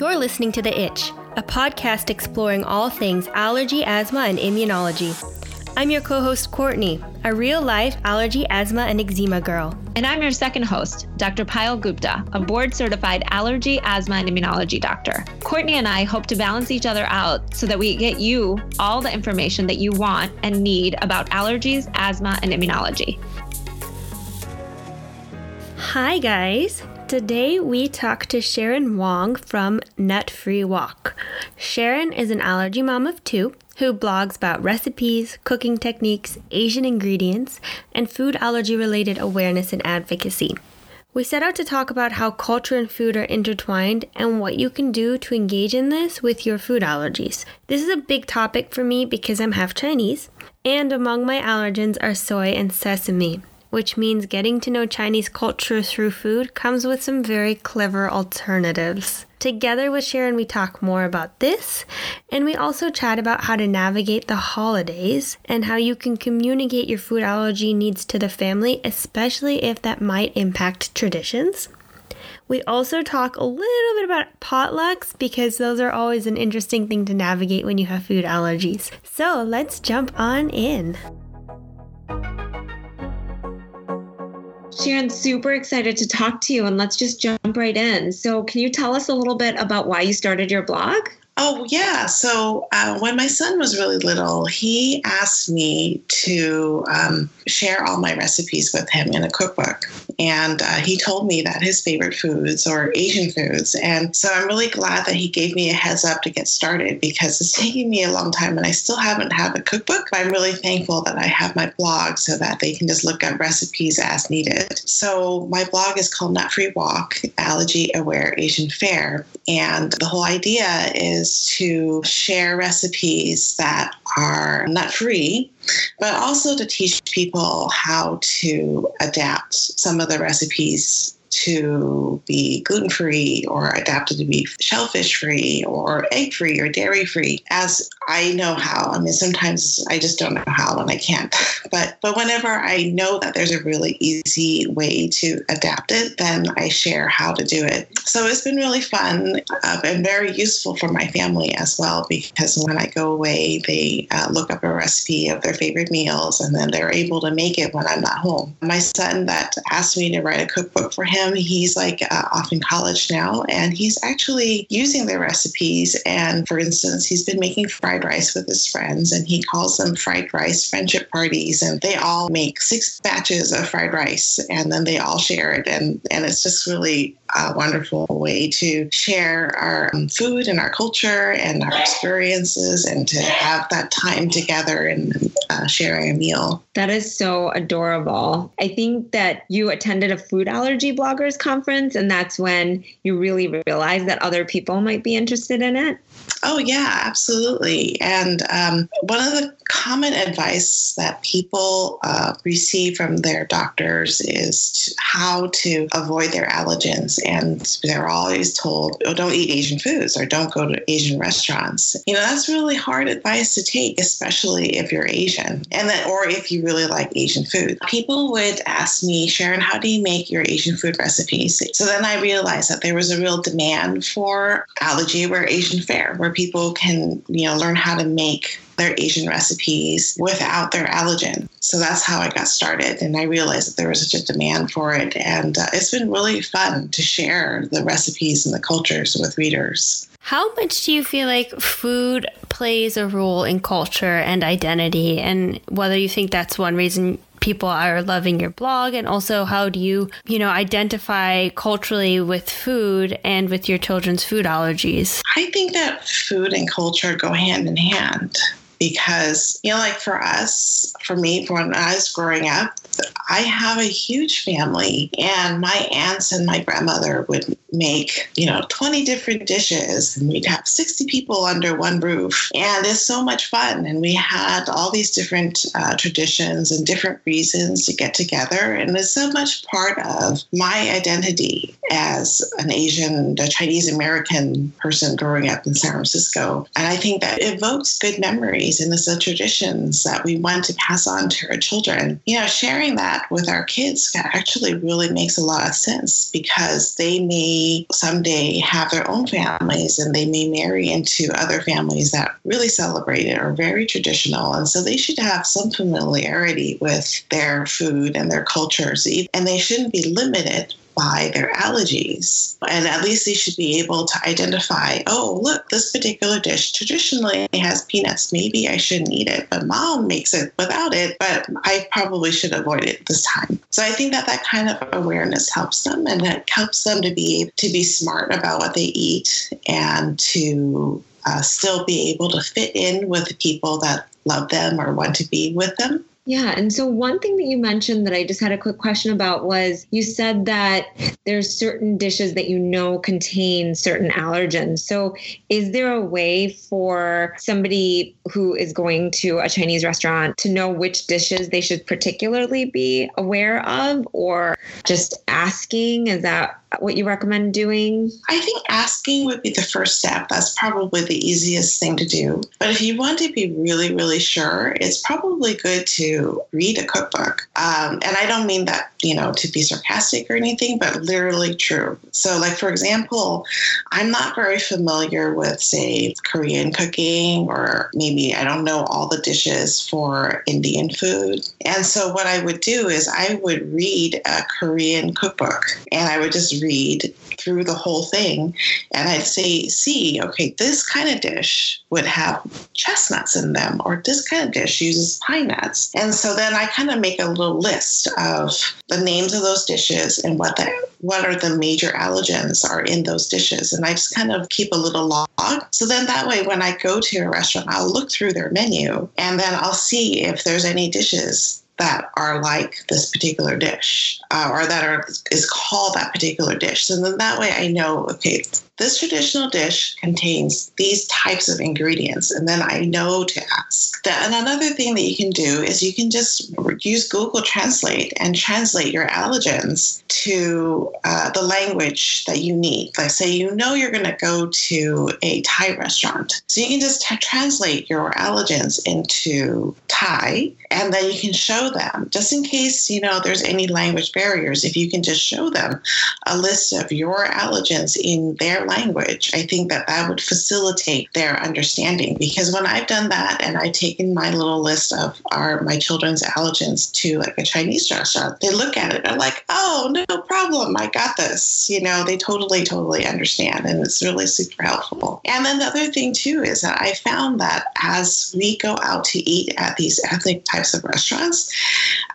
You're listening to The Itch, a podcast exploring all things allergy, asthma, and immunology. I'm your co host, Kortney, a real life allergy, asthma, and eczema girl. And I'm your second host, Dr. Payal Gupta, a board certified allergy, asthma, and immunology doctor. Kortney and I hope to balance each other out so that we get you all the information that you want and need about allergies, asthma, and immunology. Hi, guys. Today we talk to Sharon Wong from Nut Free Wok. Sharon is an allergy mom of two who blogs about recipes, cooking techniques, Asian ingredients, and food allergy related awareness and advocacy. We set out to talk about how culture and food are intertwined and what you can do to engage in this with your food allergies. This is a big topic for me because I'm half Chinese, and among my allergens are soy and sesame which means getting to know Chinese culture through food comes with some very clever alternatives. Together with Sharon, we talk more about this, and we also chat about how to navigate the holidays and how you can communicate your food allergy needs to the family, especially if that might impact traditions. We also talk a little bit about potlucks because those are always an interesting thing to navigate when you have food allergies. So let's jump on in. Sharon, super excited to talk to you and let's just jump right in. So, can you tell us a little bit about why you started your blog? Oh, yeah. So uh, when my son was really little, he asked me to um, share all my recipes with him in a cookbook. And uh, he told me that his favorite foods are Asian foods. And so I'm really glad that he gave me a heads up to get started because it's taking me a long time and I still haven't had a cookbook. I'm really thankful that I have my blog so that they can just look up recipes as needed. So my blog is called Nut Free Wok Allergy Aware Asian Fare. And the whole idea is to share recipes that are nut free, but also to teach people how to adapt some of the recipes to be gluten free or adapted to be shellfish free or egg free or dairy free as I know how. I mean, sometimes I just don't know how and I can't. But but whenever I know that there's a really easy way to adapt it, then I share how to do it. So it's been really fun uh, and very useful for my family as well because when I go away, they uh, look up a recipe of their favorite meals and then they're able to make it when I'm not home. My son that asked me to write a cookbook for him, he's like uh, off in college now and he's actually using their recipes. And for instance, he's been making fried rice with his friends, and he calls them fried rice friendship parties. And they all make six batches of fried rice, and then they all share it. And, and it's just really a wonderful way to share our um, food and our culture and our experiences and to have that time together and uh, sharing a meal. That is so adorable. I think that you attended a food allergy bloggers conference, and that's when you really realized that other people might be interested in it. Oh, yeah, absolutely. And um, one of the common advice that people uh, receive from their doctors is how to avoid their allergens. And they're always told, oh, don't eat Asian foods or don't go to Asian restaurants. You know, that's really hard advice to take, especially if you're Asian and then, or if you really like Asian food. People would ask me, Sharon, how do you make your Asian food recipes? So then I realized that there was a real demand for allergy aware Asian fare where people can, you know, learn how to make their Asian recipes without their allergen. So that's how I got started. And I realized that there was such a demand for it. And uh, it's been really fun to share the recipes and the cultures with readers. How much do you feel like food plays a role in culture and identity? And whether you think that's one reason people are loving your blog and also how do you you know identify culturally with food and with your children's food allergies i think that food and culture go hand in hand because, you know, like for us, for me, when I was growing up, I have a huge family, and my aunts and my grandmother would make, you know, 20 different dishes, and we'd have 60 people under one roof. And it's so much fun. And we had all these different uh, traditions and different reasons to get together. And it's so much part of my identity as an Asian, a Chinese American person growing up in San Francisco. And I think that evokes good memories and it's the traditions that we want to pass on to our children. You know, sharing that with our kids actually really makes a lot of sense because they may someday have their own families and they may marry into other families that really celebrate it or very traditional. And so they should have some familiarity with their food and their cultures. And they shouldn't be limited by their allergies. And at least they should be able to identify oh, look, this particular dish traditionally has peanuts. Maybe I shouldn't eat it, but mom makes it without it, but I probably should avoid it this time. So I think that that kind of awareness helps them and it helps them to be to be smart about what they eat and to uh, still be able to fit in with the people that love them or want to be with them yeah. And so, one thing that you mentioned that I just had a quick question about was you said that there's certain dishes that you know contain certain allergens. So, is there a way for somebody who is going to a Chinese restaurant to know which dishes they should particularly be aware of, or just asking? Is that what you recommend doing? I think asking would be the first step. That's probably the easiest thing to do. But if you want to be really, really sure, it's probably good to read a cookbook. Um, and I don't mean that, you know, to be sarcastic or anything, but literally true. So, like, for example, I'm not very familiar with, say, Korean cooking, or maybe I don't know all the dishes for Indian food. And so, what I would do is I would read a Korean cookbook and I would just read through the whole thing and I'd say, see, okay, this kind of dish would have chestnuts in them, or this kind of dish uses pine nuts. And so then I kind of make a little list of the names of those dishes and what the what are the major allergens are in those dishes. And I just kind of keep a little log. So then that way when I go to a restaurant, I'll look through their menu and then I'll see if there's any dishes that are like this particular dish uh, or that are is called that particular dish. So then that way I know, okay, this traditional dish contains these types of ingredients, and then I know to ask. And another thing that you can do is you can just use Google Translate and translate your allergens to uh, the language that you need. Like, say, you know you're going to go to a Thai restaurant, so you can just t- translate your allergens into Thai, and then you can show them just in case you know there's any language barriers. If you can just show them a list of your allergens in their language, I think that that would facilitate their understanding. Because when I've done that and I've taken my little list of our my children's allergens to like a Chinese restaurant, they look at it, and are like, "Oh, no problem, I got this." You know, they totally, totally understand, and it's really super helpful. And then the other thing too is that I found that as we go out to eat at these ethnic types of restaurants,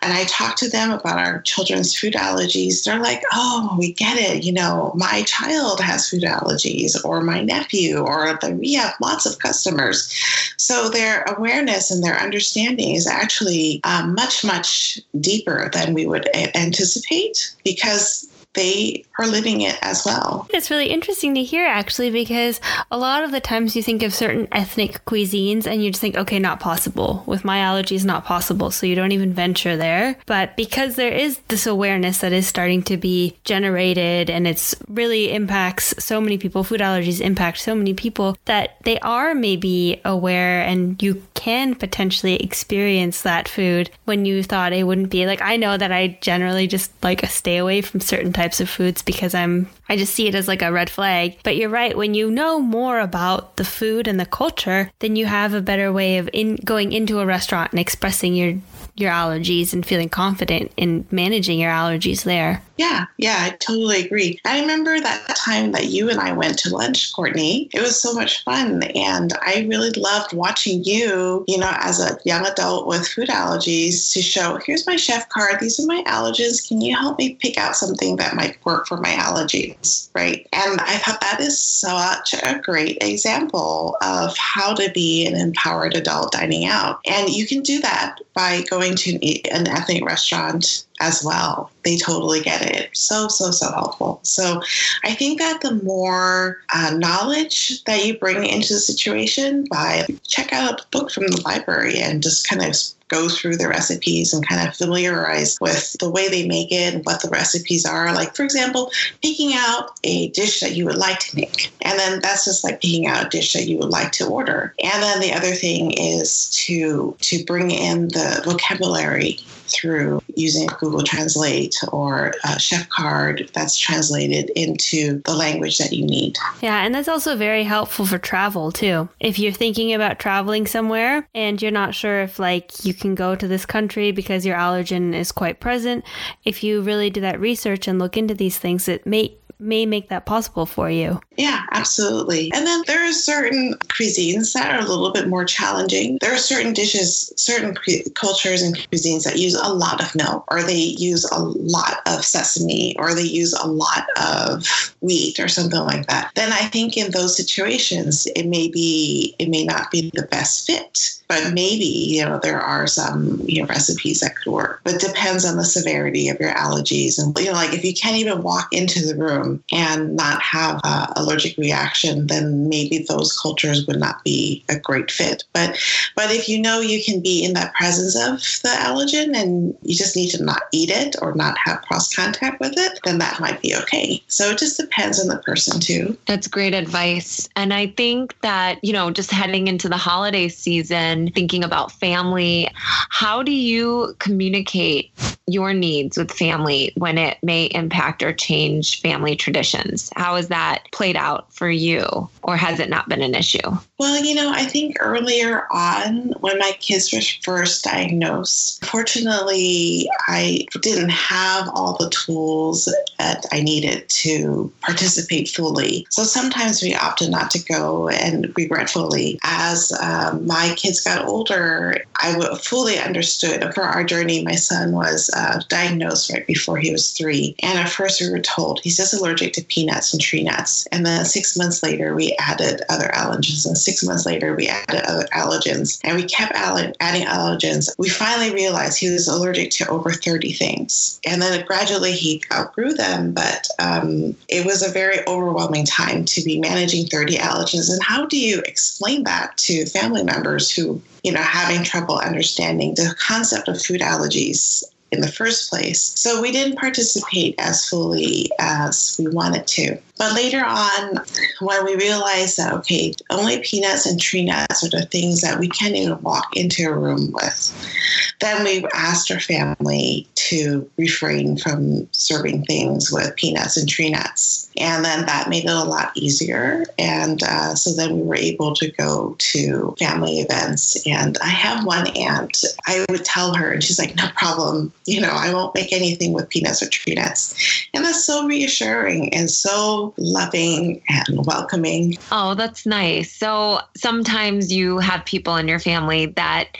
and I talk to them about our children's food allergies, they're like, "Oh, we get it. You know, my child has food allergies." Allergies or my nephew or the, we have lots of customers. So their awareness and their understanding is actually um, much, much deeper than we would anticipate because they are living it as well. It's really interesting to hear actually because a lot of the times you think of certain ethnic cuisines and you just think, okay, not possible. With my allergies, not possible. So you don't even venture there. But because there is this awareness that is starting to be generated and it's really impacts so many people, food allergies impact so many people that they are maybe aware and you can potentially experience that food when you thought it wouldn't be. Like I know that I generally just like stay away from certain types types of foods because I'm I just see it as like a red flag. But you're right, when you know more about the food and the culture, then you have a better way of in going into a restaurant and expressing your your allergies and feeling confident in managing your allergies there. Yeah, yeah, I totally agree. I remember that time that you and I went to lunch, Kortney. It was so much fun. And I really loved watching you, you know, as a young adult with food allergies to show here's my chef card. These are my allergens. Can you help me pick out something that might work for my allergies? Right. And I thought that is such a great example of how to be an empowered adult dining out. And you can do that by going to an ethnic restaurant as well. They totally get it. So, so, so helpful. So, I think that the more uh, knowledge that you bring into the situation by check out a book from the library and just kind of go through the recipes and kind of familiarize with the way they make it and what the recipes are. Like, for example, picking out a dish that you would like to make. And then that's just like picking out a dish that you would like to order. And then the other thing is to to bring in the vocabulary through using Google Translate or Chef Card that's translated into the language that you need. Yeah, and that's also very helpful for travel too. If you're thinking about traveling somewhere and you're not sure if like you can go to this country because your allergen is quite present, if you really do that research and look into these things, it may may make that possible for you. Yeah, absolutely. And then there are certain cuisines that are a little bit more challenging. There are certain dishes, certain cultures and cuisines that use a lot of milk, or they use a lot of sesame, or they use a lot of wheat, or something like that. Then I think in those situations, it may be, it may not be the best fit but maybe you know there are some you know recipes that could work. But depends on the severity of your allergies. And you know like if you can't even walk into the room and not have a allergic reaction then maybe those cultures would not be a great fit. But but if you know you can be in that presence of the allergen and you just need to not eat it or not have cross contact with it then that might be okay. So it just depends on the person too. That's great advice. And i think that you know just heading into the holiday season and thinking about family. How do you communicate your needs with family when it may impact or change family traditions? How has that played out for you, or has it not been an issue? Well, you know, I think earlier on when my kids were first diagnosed, fortunately, I didn't have all the tools that I needed to participate fully. So sometimes we opted not to go, and regretfully, as um, my kids got older, I fully understood for our journey. My son was uh, diagnosed right before he was three. And at first, we were told he's just allergic to peanuts and tree nuts. And then six months later, we added other allergens. And six months later, we added other allergens. And we kept adding allergens. We finally realized he was allergic to over 30 things. And then gradually he outgrew them. But um, it was a very overwhelming time to be managing 30 allergens. And how do you explain that to family members who you know, having trouble understanding the concept of food allergies in the first place. So we didn't participate as fully as we wanted to. But later on, when we realized that, okay, only peanuts and tree nuts are the things that we can't even walk into a room with, then we asked our family to refrain from serving things with peanuts and tree nuts. And then that made it a lot easier. And uh, so then we were able to go to family events. And I have one aunt, I would tell her, and she's like, no problem. You know, I won't make anything with peanuts or tree nuts. And that's so reassuring and so loving and welcoming. Oh, that's nice. So sometimes you have people in your family that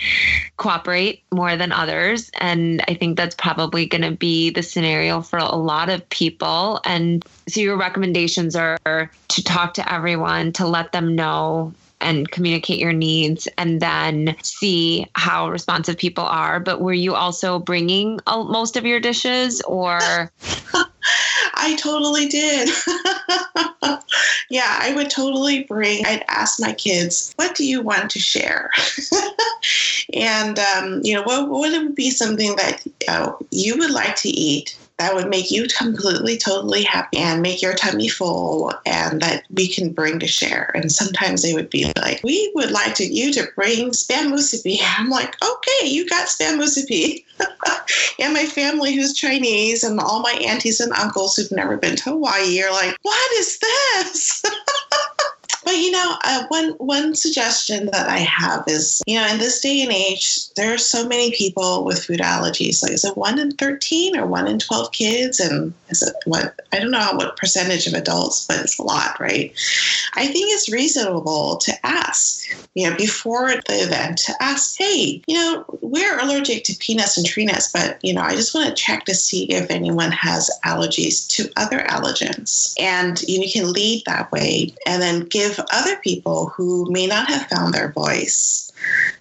cooperate more than others. And I think that's probably going to be the scenario for a lot of people. And so your recommendations are to talk to everyone, to let them know and communicate your needs and then see how responsive people are. But were you also bringing most of your dishes or? I totally did. yeah, I would totally bring, I'd ask my kids, what do you want to share? and, um, you know, what, what would be something that you would like to eat that would make you completely, totally happy and make your tummy full and that we can bring to share. And sometimes they would be like, we would like to you to bring spam musubi. I'm like, okay, you got spam musubi. and my family who's Chinese and all my aunties and uncles who've never been to Hawaii are like, what is this? But you know, uh, one one suggestion that I have is, you know, in this day and age, there are so many people with food allergies. Like, is it one in thirteen or one in twelve kids? And is it what? I don't know what percentage of adults, but it's a lot, right? I think it's reasonable to ask, you know, before the event, to ask, hey, you know, we're allergic to peanuts and tree nuts, but you know, I just want to check to see if anyone has allergies to other allergens, and you, know, you can lead that way, and then give other people who may not have found their voice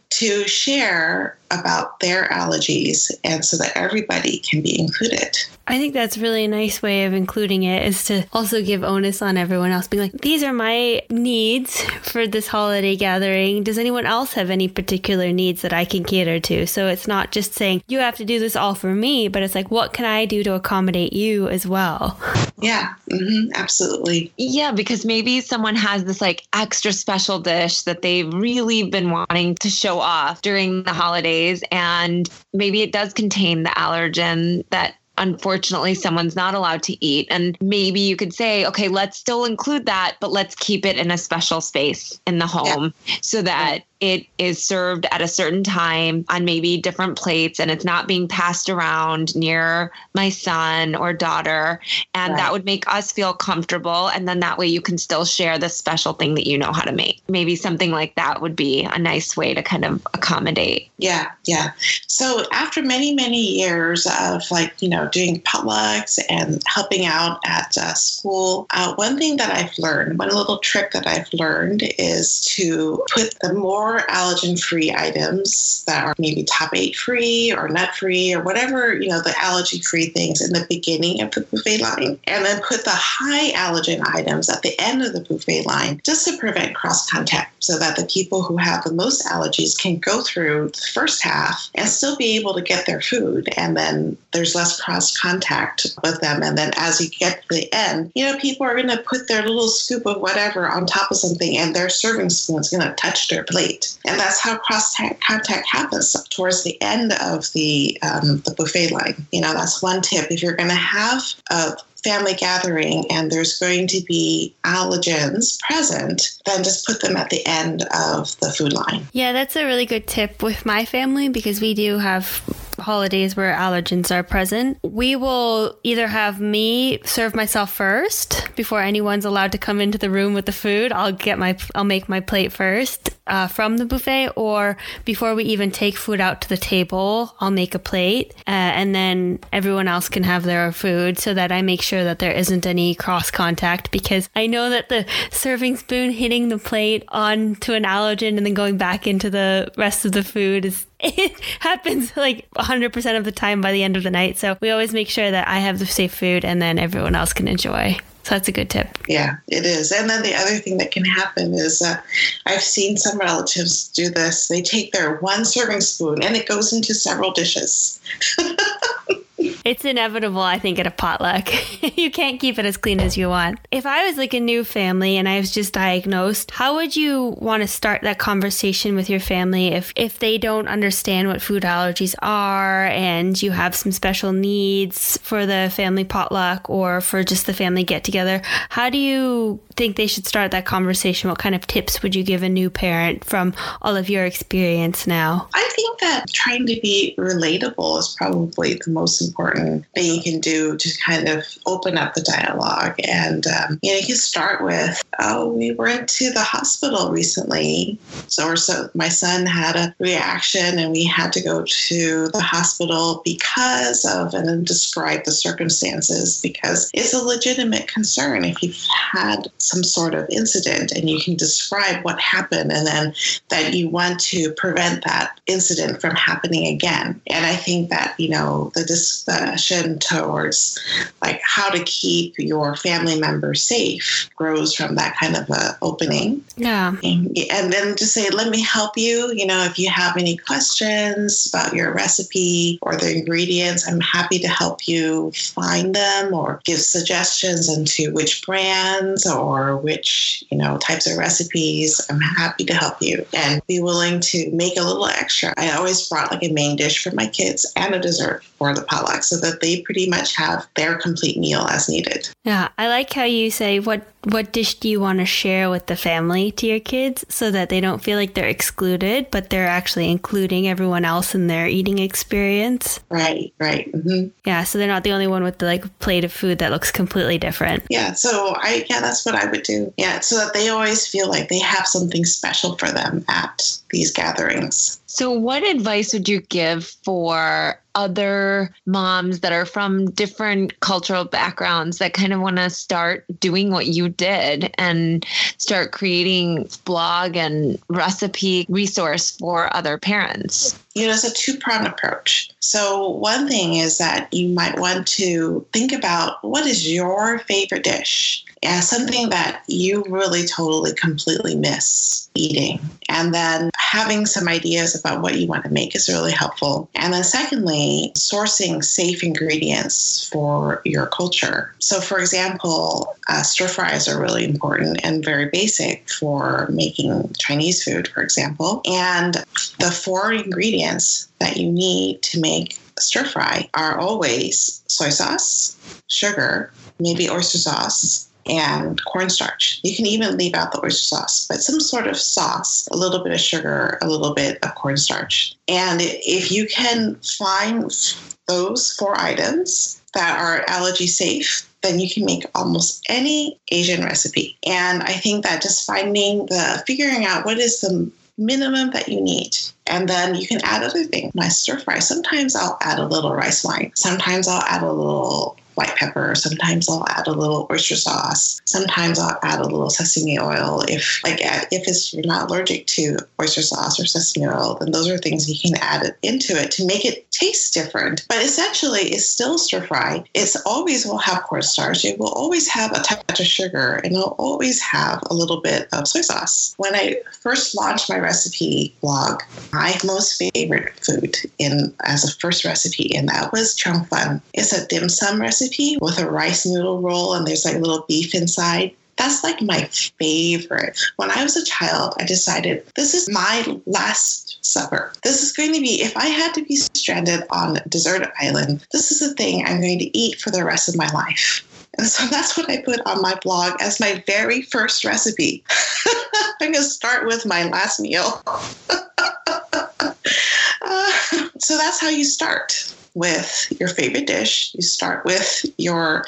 to share about their allergies and so that everybody can be included. I think that's really a nice way of including it is to also give onus on everyone else, being like, these are my needs for this holiday gathering. Does anyone else have any particular needs that I can cater to? So it's not just saying, you have to do this all for me, but it's like, what can I do to accommodate you as well? Yeah, mm-hmm, absolutely. Yeah, because maybe someone has this like extra special dish that they've really been wanting to show off during the holiday days and maybe it does contain the allergen that unfortunately someone's not allowed to eat. And maybe you could say, okay, let's still include that, but let's keep it in a special space in the home yeah. so that it is served at a certain time on maybe different plates and it's not being passed around near my son or daughter. And right. that would make us feel comfortable. And then that way you can still share the special thing that you know how to make. Maybe something like that would be a nice way to kind of accommodate. Yeah, yeah. So after many, many years of like, you know, doing potlucks and helping out at uh, school, uh, one thing that I've learned, one little trick that I've learned is to put the more more allergen free items that are maybe top eight free or nut free or whatever, you know, the allergy free things in the beginning of the buffet line. And then put the high allergen items at the end of the buffet line just to prevent cross contact so that the people who have the most allergies can go through the first half and still be able to get their food. And then there's less cross contact with them. And then as you get to the end, you know, people are going to put their little scoop of whatever on top of something and their serving spoon is going to touch their plate. And that's how cross contact happens towards the end of the, um, the buffet line. You know, that's one tip. If you're going to have a family gathering and there's going to be allergens present, then just put them at the end of the food line. Yeah, that's a really good tip with my family because we do have holidays where allergens are present, we will either have me serve myself first before anyone's allowed to come into the room with the food. I'll get my, I'll make my plate first uh, from the buffet, or before we even take food out to the table, I'll make a plate, uh, and then everyone else can have their food, so that I make sure that there isn't any cross contact because I know that the serving spoon hitting the plate onto an allergen and then going back into the rest of the food is it happens like 100% of the time by the end of the night. So we always make sure that I have the safe food and then everyone else can enjoy. So that's a good tip. Yeah, it is. And then the other thing that can happen is uh, I've seen some relatives do this. They take their one serving spoon and it goes into several dishes. It's inevitable, I think, at a potluck. you can't keep it as clean as you want. If I was like a new family and I was just diagnosed, how would you want to start that conversation with your family if, if they don't understand what food allergies are and you have some special needs for the family potluck or for just the family get together? How do you think they should start that conversation? What kind of tips would you give a new parent from all of your experience now? I think that trying to be relatable is probably the most important thing you can do to kind of open up the dialogue. And, um, you know, you can start with, oh, we went to the hospital recently. So, or so my son had a reaction and we had to go to the hospital because of, and then describe the circumstances because it's a legitimate concern if you've had some sort of incident and you can describe what happened and then that you want to prevent that incident from happening again. And I think that, you know, the discussion towards like how to keep your family members safe grows from that kind of a opening. Yeah. And, and then to say, let me help you. You know, if you have any questions about your recipe or the ingredients, I'm happy to help you find them or give suggestions into which brands or which you know types of recipes i'm happy to help you and be willing to make a little extra i always brought like a main dish for my kids and a dessert for the potluck so that they pretty much have their complete meal as needed yeah i like how you say what what dish do you want to share with the family to your kids so that they don't feel like they're excluded but they're actually including everyone else in their eating experience right right mm-hmm. yeah so they're not the only one with the like plate of food that looks completely different yeah so i yeah that's what I would do. Yeah, so that they always feel like they have something special for them at these gatherings. So, what advice would you give for other moms that are from different cultural backgrounds that kind of want to start doing what you did and start creating blog and recipe resource for other parents? You know, it's a two pronged approach. So, one thing is that you might want to think about what is your favorite dish? and something that you really totally completely miss eating. And then having some ideas about what you want to make is really helpful. And then, secondly, sourcing safe ingredients for your culture. So, for example, uh, stir fries are really important and very basic for making Chinese food, for example. And the four ingredients ingredients that you need to make stir fry are always soy sauce, sugar, maybe oyster sauce, and cornstarch. You can even leave out the oyster sauce, but some sort of sauce, a little bit of sugar, a little bit of cornstarch. And if you can find those four items that are allergy safe, then you can make almost any Asian recipe. And I think that just finding the figuring out what is the minimum that you need. And then you can add other things. My stir fry, sometimes I'll add a little rice wine. Sometimes I'll add a little white pepper. Sometimes I'll add a little oyster sauce. Sometimes I'll add a little sesame oil. If like if it's you're not allergic to oyster sauce or sesame oil, then those are things you can add into it to make it taste different. But essentially, it's still stir fried. It's always will have cornstarch. It will always have a touch of sugar, and it'll always have a little bit of soy sauce. When I first launched my recipe blog, my most favorite food in as a first recipe, and that was chung fun. It's a dim sum recipe recipe with a rice noodle roll and there's like a little beef inside. That's like my favorite. When I was a child, I decided this is my last supper. This is going to be, if I had to be stranded on a desert island, this is the thing I'm going to eat for the rest of my life. And so that's what I put on my blog as my very first recipe. I'm going to start with my last meal. uh, so that's how you start with your favorite dish. You start with your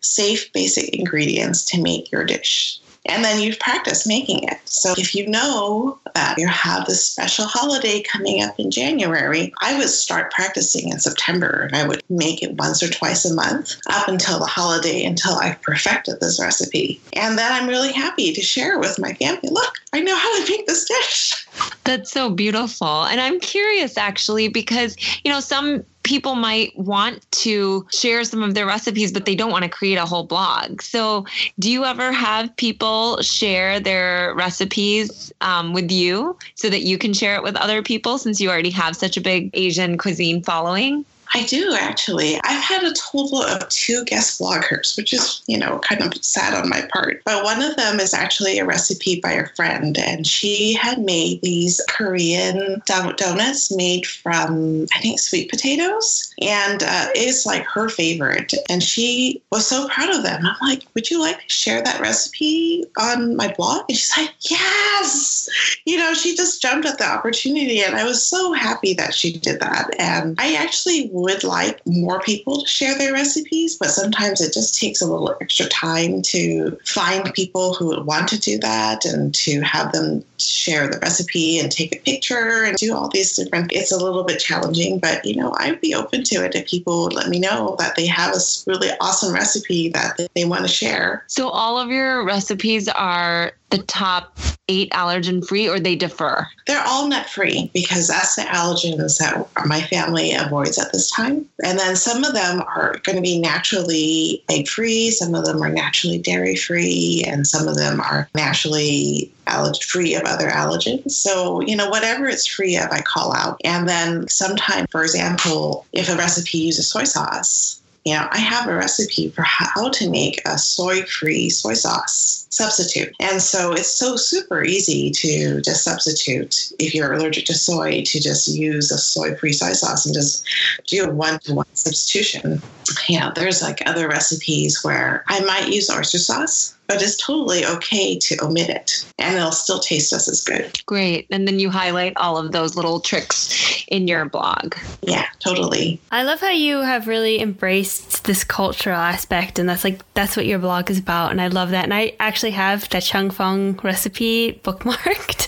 safe, basic ingredients to make your dish and then you practice making it. So if you know that you have this special holiday coming up in January, I would start practicing in September and I would make it once or twice a month up until the holiday until I've perfected this recipe. And then I'm really happy to share with my family. Look, I know how to make this dish. That's so beautiful. And I'm curious actually because, you know, some people might want to share some of their recipes, but they don't want to create a whole blog. So, do you ever have people share their recipes um, with you so that you can share it with other people since you already have such a big Asian cuisine following? I do actually. I've had a total of two guest bloggers, which is, you know, kind of sad on my part. But one of them is actually a recipe by a friend, and she had made these Korean donuts made from, I think, sweet potatoes. And uh, it's like her favorite. And she was so proud of them. I'm like, would you like to share that recipe on my blog? And she's like, yes. You know, she just jumped at the opportunity. And I was so happy that she did that. And I actually would like more people to share their recipes, but sometimes it just takes a little extra time to find people who would want to do that and to have them share the recipe and take a picture and do all these different it's a little bit challenging but you know i'd be open to it if people would let me know that they have a really awesome recipe that they want to share. So all of your recipes are the top eight allergen free or they defer? They're all nut free because that's the allergens that my family avoids at this time. And then some of them are going to be naturally egg free, some of them are naturally dairy free, and some of them are naturally allergen free of other allergens. So, you know, whatever it's free of, I call out. And then sometimes, for example, if a recipe uses soy sauce, you know, I have a recipe for how to make a soy free soy sauce substitute. And so it's so super easy to just substitute if you're allergic to soy to just use a soy free soy sauce and just do a one to one substitution. Yeah, there's like other recipes where I might use oyster sauce but it's totally okay to omit it and it'll still taste just as good. Great. And then you highlight all of those little tricks in your blog. Yeah, totally. I love how you have really embraced this cultural aspect and that's like that's what your blog is about and I love that. And I actually have that Chung Fong recipe bookmarked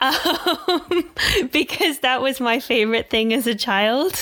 um, because that was my favorite thing as a child.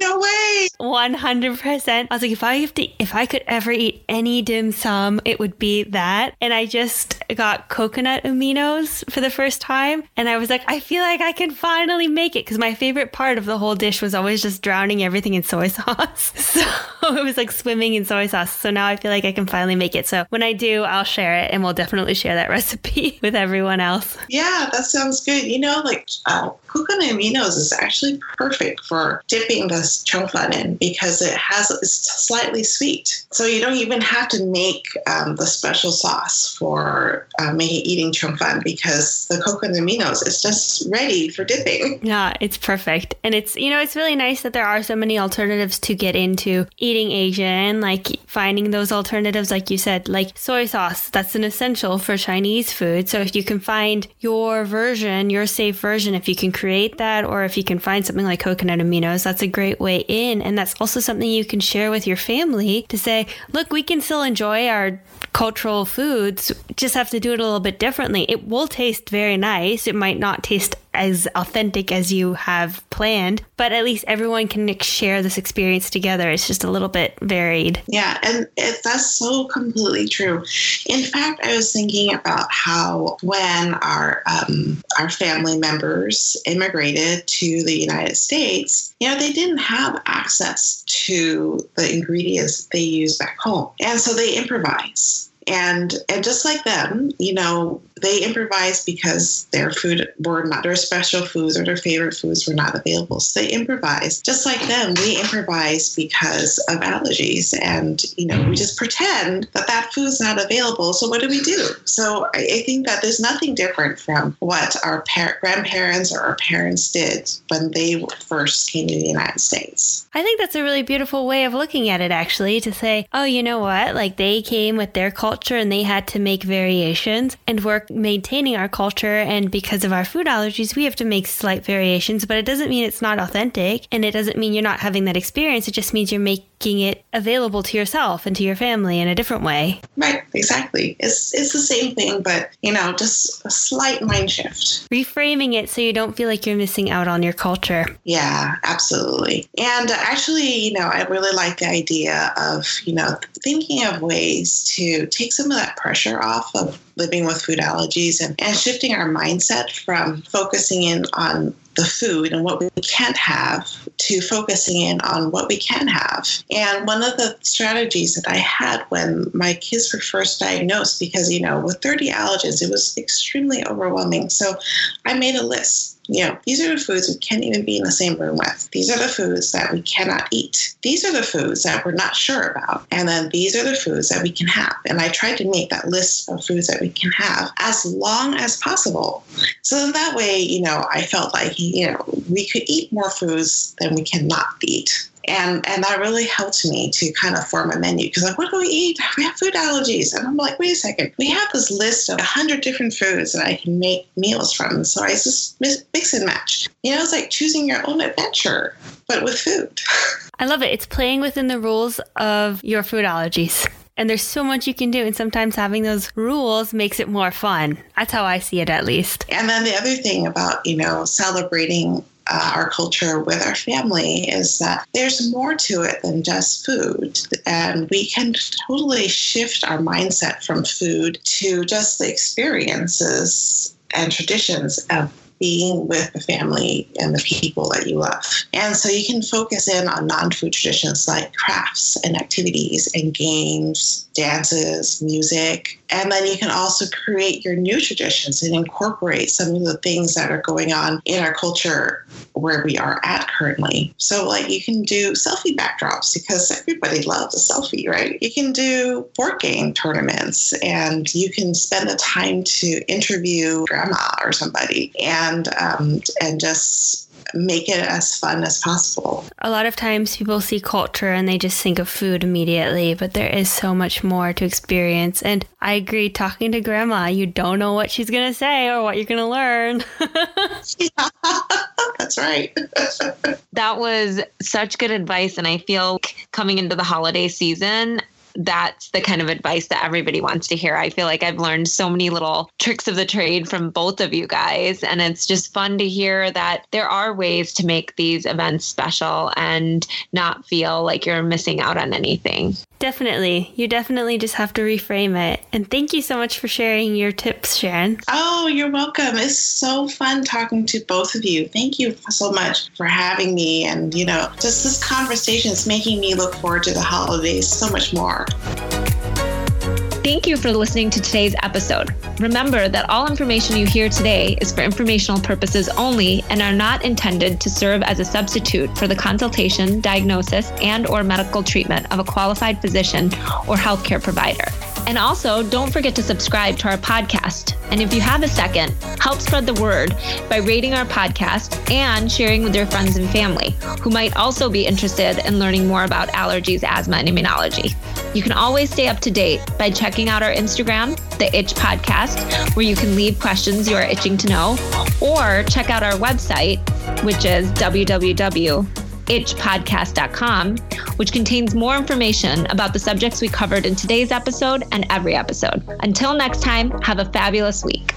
No way. 100%. I was like, if I have to, if I could ever eat any dim sum, it would be that. And I just got coconut aminos for the first time. And I was like, I feel like I can finally make it because my favorite part of the whole dish was always just drowning everything in soy sauce. So it was like swimming in soy sauce. So now I feel like I can finally make it. So when I do, I'll share it and we'll definitely share that recipe with everyone else. Yeah, that sounds good. You know, like uh, coconut aminos is actually perfect for dipping this chung fun in because it has it's slightly sweet. So you don't even have to make um, the special sauce for uh, making eating chung fun because the coconut aminos is just ready for dipping. Yeah, it's perfect. And it's, you know, it's really nice that there are so many alternatives to get into eating Asian, like finding those alternatives, like you said, like soy sauce. That's an essential for Chinese food. So if you can find your version, your safe version, if you can create that, or if you can find something like coconut aminos, that's a great way in. And that's also something you can share with your family to say, look, we can still enjoy our cultural foods, just have to do it a little bit differently. It will taste very nice. It might not taste as authentic as you have planned, but at least everyone can share this experience together. It's just a little bit varied. Yeah, and it, that's so completely true. In fact, I was thinking about how when our um, our family members immigrated to the United States, you know, they didn't have access to the ingredients they use back home, and so they improvise and and just like them, you know, they improvised because their food were not their special foods or their favorite foods were not available. So they improvised. Just like them, we improvise because of allergies, and you know, we just pretend that that food's not available. So what do we do? So I, I think that there's nothing different from what our par- grandparents or our parents did when they first came to the United States. I think that's a really beautiful way of looking at it, actually, to say, oh, you know what? Like they came with their culture and they had to make variations, and we're maintaining our culture. And because of our food allergies, we have to make slight variations, but it doesn't mean it's not authentic. And it doesn't mean you're not having that experience. It just means you're making it available to yourself and to your family in a different way. Right, exactly. It's, it's the same thing, but, you know, just a slight mind shift. Reframing it so you don't feel like you're missing out on your culture. Yeah, absolutely. And uh, actually, you know, I really like the idea of, you know, thinking of ways to take some of that pressure off of living with food allergies and, and shifting our mindset from focusing in on the food and what we can't have to focusing in on what we can have. And one of the strategies that I had when my kids were first diagnosed, because, you know, with 30 allergens, it was extremely overwhelming. So I made a list you know, these are the foods we can't even be in the same room with. These are the foods that we cannot eat. These are the foods that we're not sure about. And then these are the foods that we can have. And I tried to make that list of foods that we can have as long as possible. So that way, you know, I felt like, you know, we could eat more foods than we cannot eat and and that really helped me to kind of form a menu because like what do we eat? We have food allergies. And i'm like wait a second. We have this list of 100 different foods that i can make meals from. So i just mix and match. You know it's like choosing your own adventure but with food. I love it. It's playing within the rules of your food allergies. And there's so much you can do. And sometimes having those rules makes it more fun. That's how i see it at least. And then the other thing about you know celebrating uh, our culture with our family is that there's more to it than just food. And we can totally shift our mindset from food to just the experiences and traditions of being with the family and the people that you love. And so you can focus in on non food traditions like crafts and activities and games, dances, music. And then you can also create your new traditions and incorporate some of the things that are going on in our culture where we are at currently. So, like, you can do selfie backdrops because everybody loves a selfie, right? You can do board game tournaments and you can spend the time to interview grandma or somebody and um, and just make it as fun as possible. A lot of times people see culture and they just think of food immediately, but there is so much more to experience. And I agree, talking to grandma, you don't know what she's going to say or what you're going to learn. yeah, that's right. that was such good advice. And I feel coming into the holiday season, that's the kind of advice that everybody wants to hear. I feel like I've learned so many little tricks of the trade from both of you guys. And it's just fun to hear that there are ways to make these events special and not feel like you're missing out on anything. Definitely. You definitely just have to reframe it. And thank you so much for sharing your tips, Sharon. Oh, you're welcome. It's so fun talking to both of you. Thank you so much for having me. And, you know, just this conversation is making me look forward to the holidays so much more. Thank you for listening to today's episode. Remember that all information you hear today is for informational purposes only and are not intended to serve as a substitute for the consultation, diagnosis, and or medical treatment of a qualified physician or healthcare provider. And also, don't forget to subscribe to our podcast. And if you have a second, help spread the word by rating our podcast and sharing with your friends and family who might also be interested in learning more about allergies, asthma, and immunology. You can always stay up to date by checking out our Instagram, The Itch Podcast, where you can leave questions you are itching to know, or check out our website, which is www.itchpodcast.com, which contains more information about the subjects we covered in today's episode and every episode. Until next time, have a fabulous week.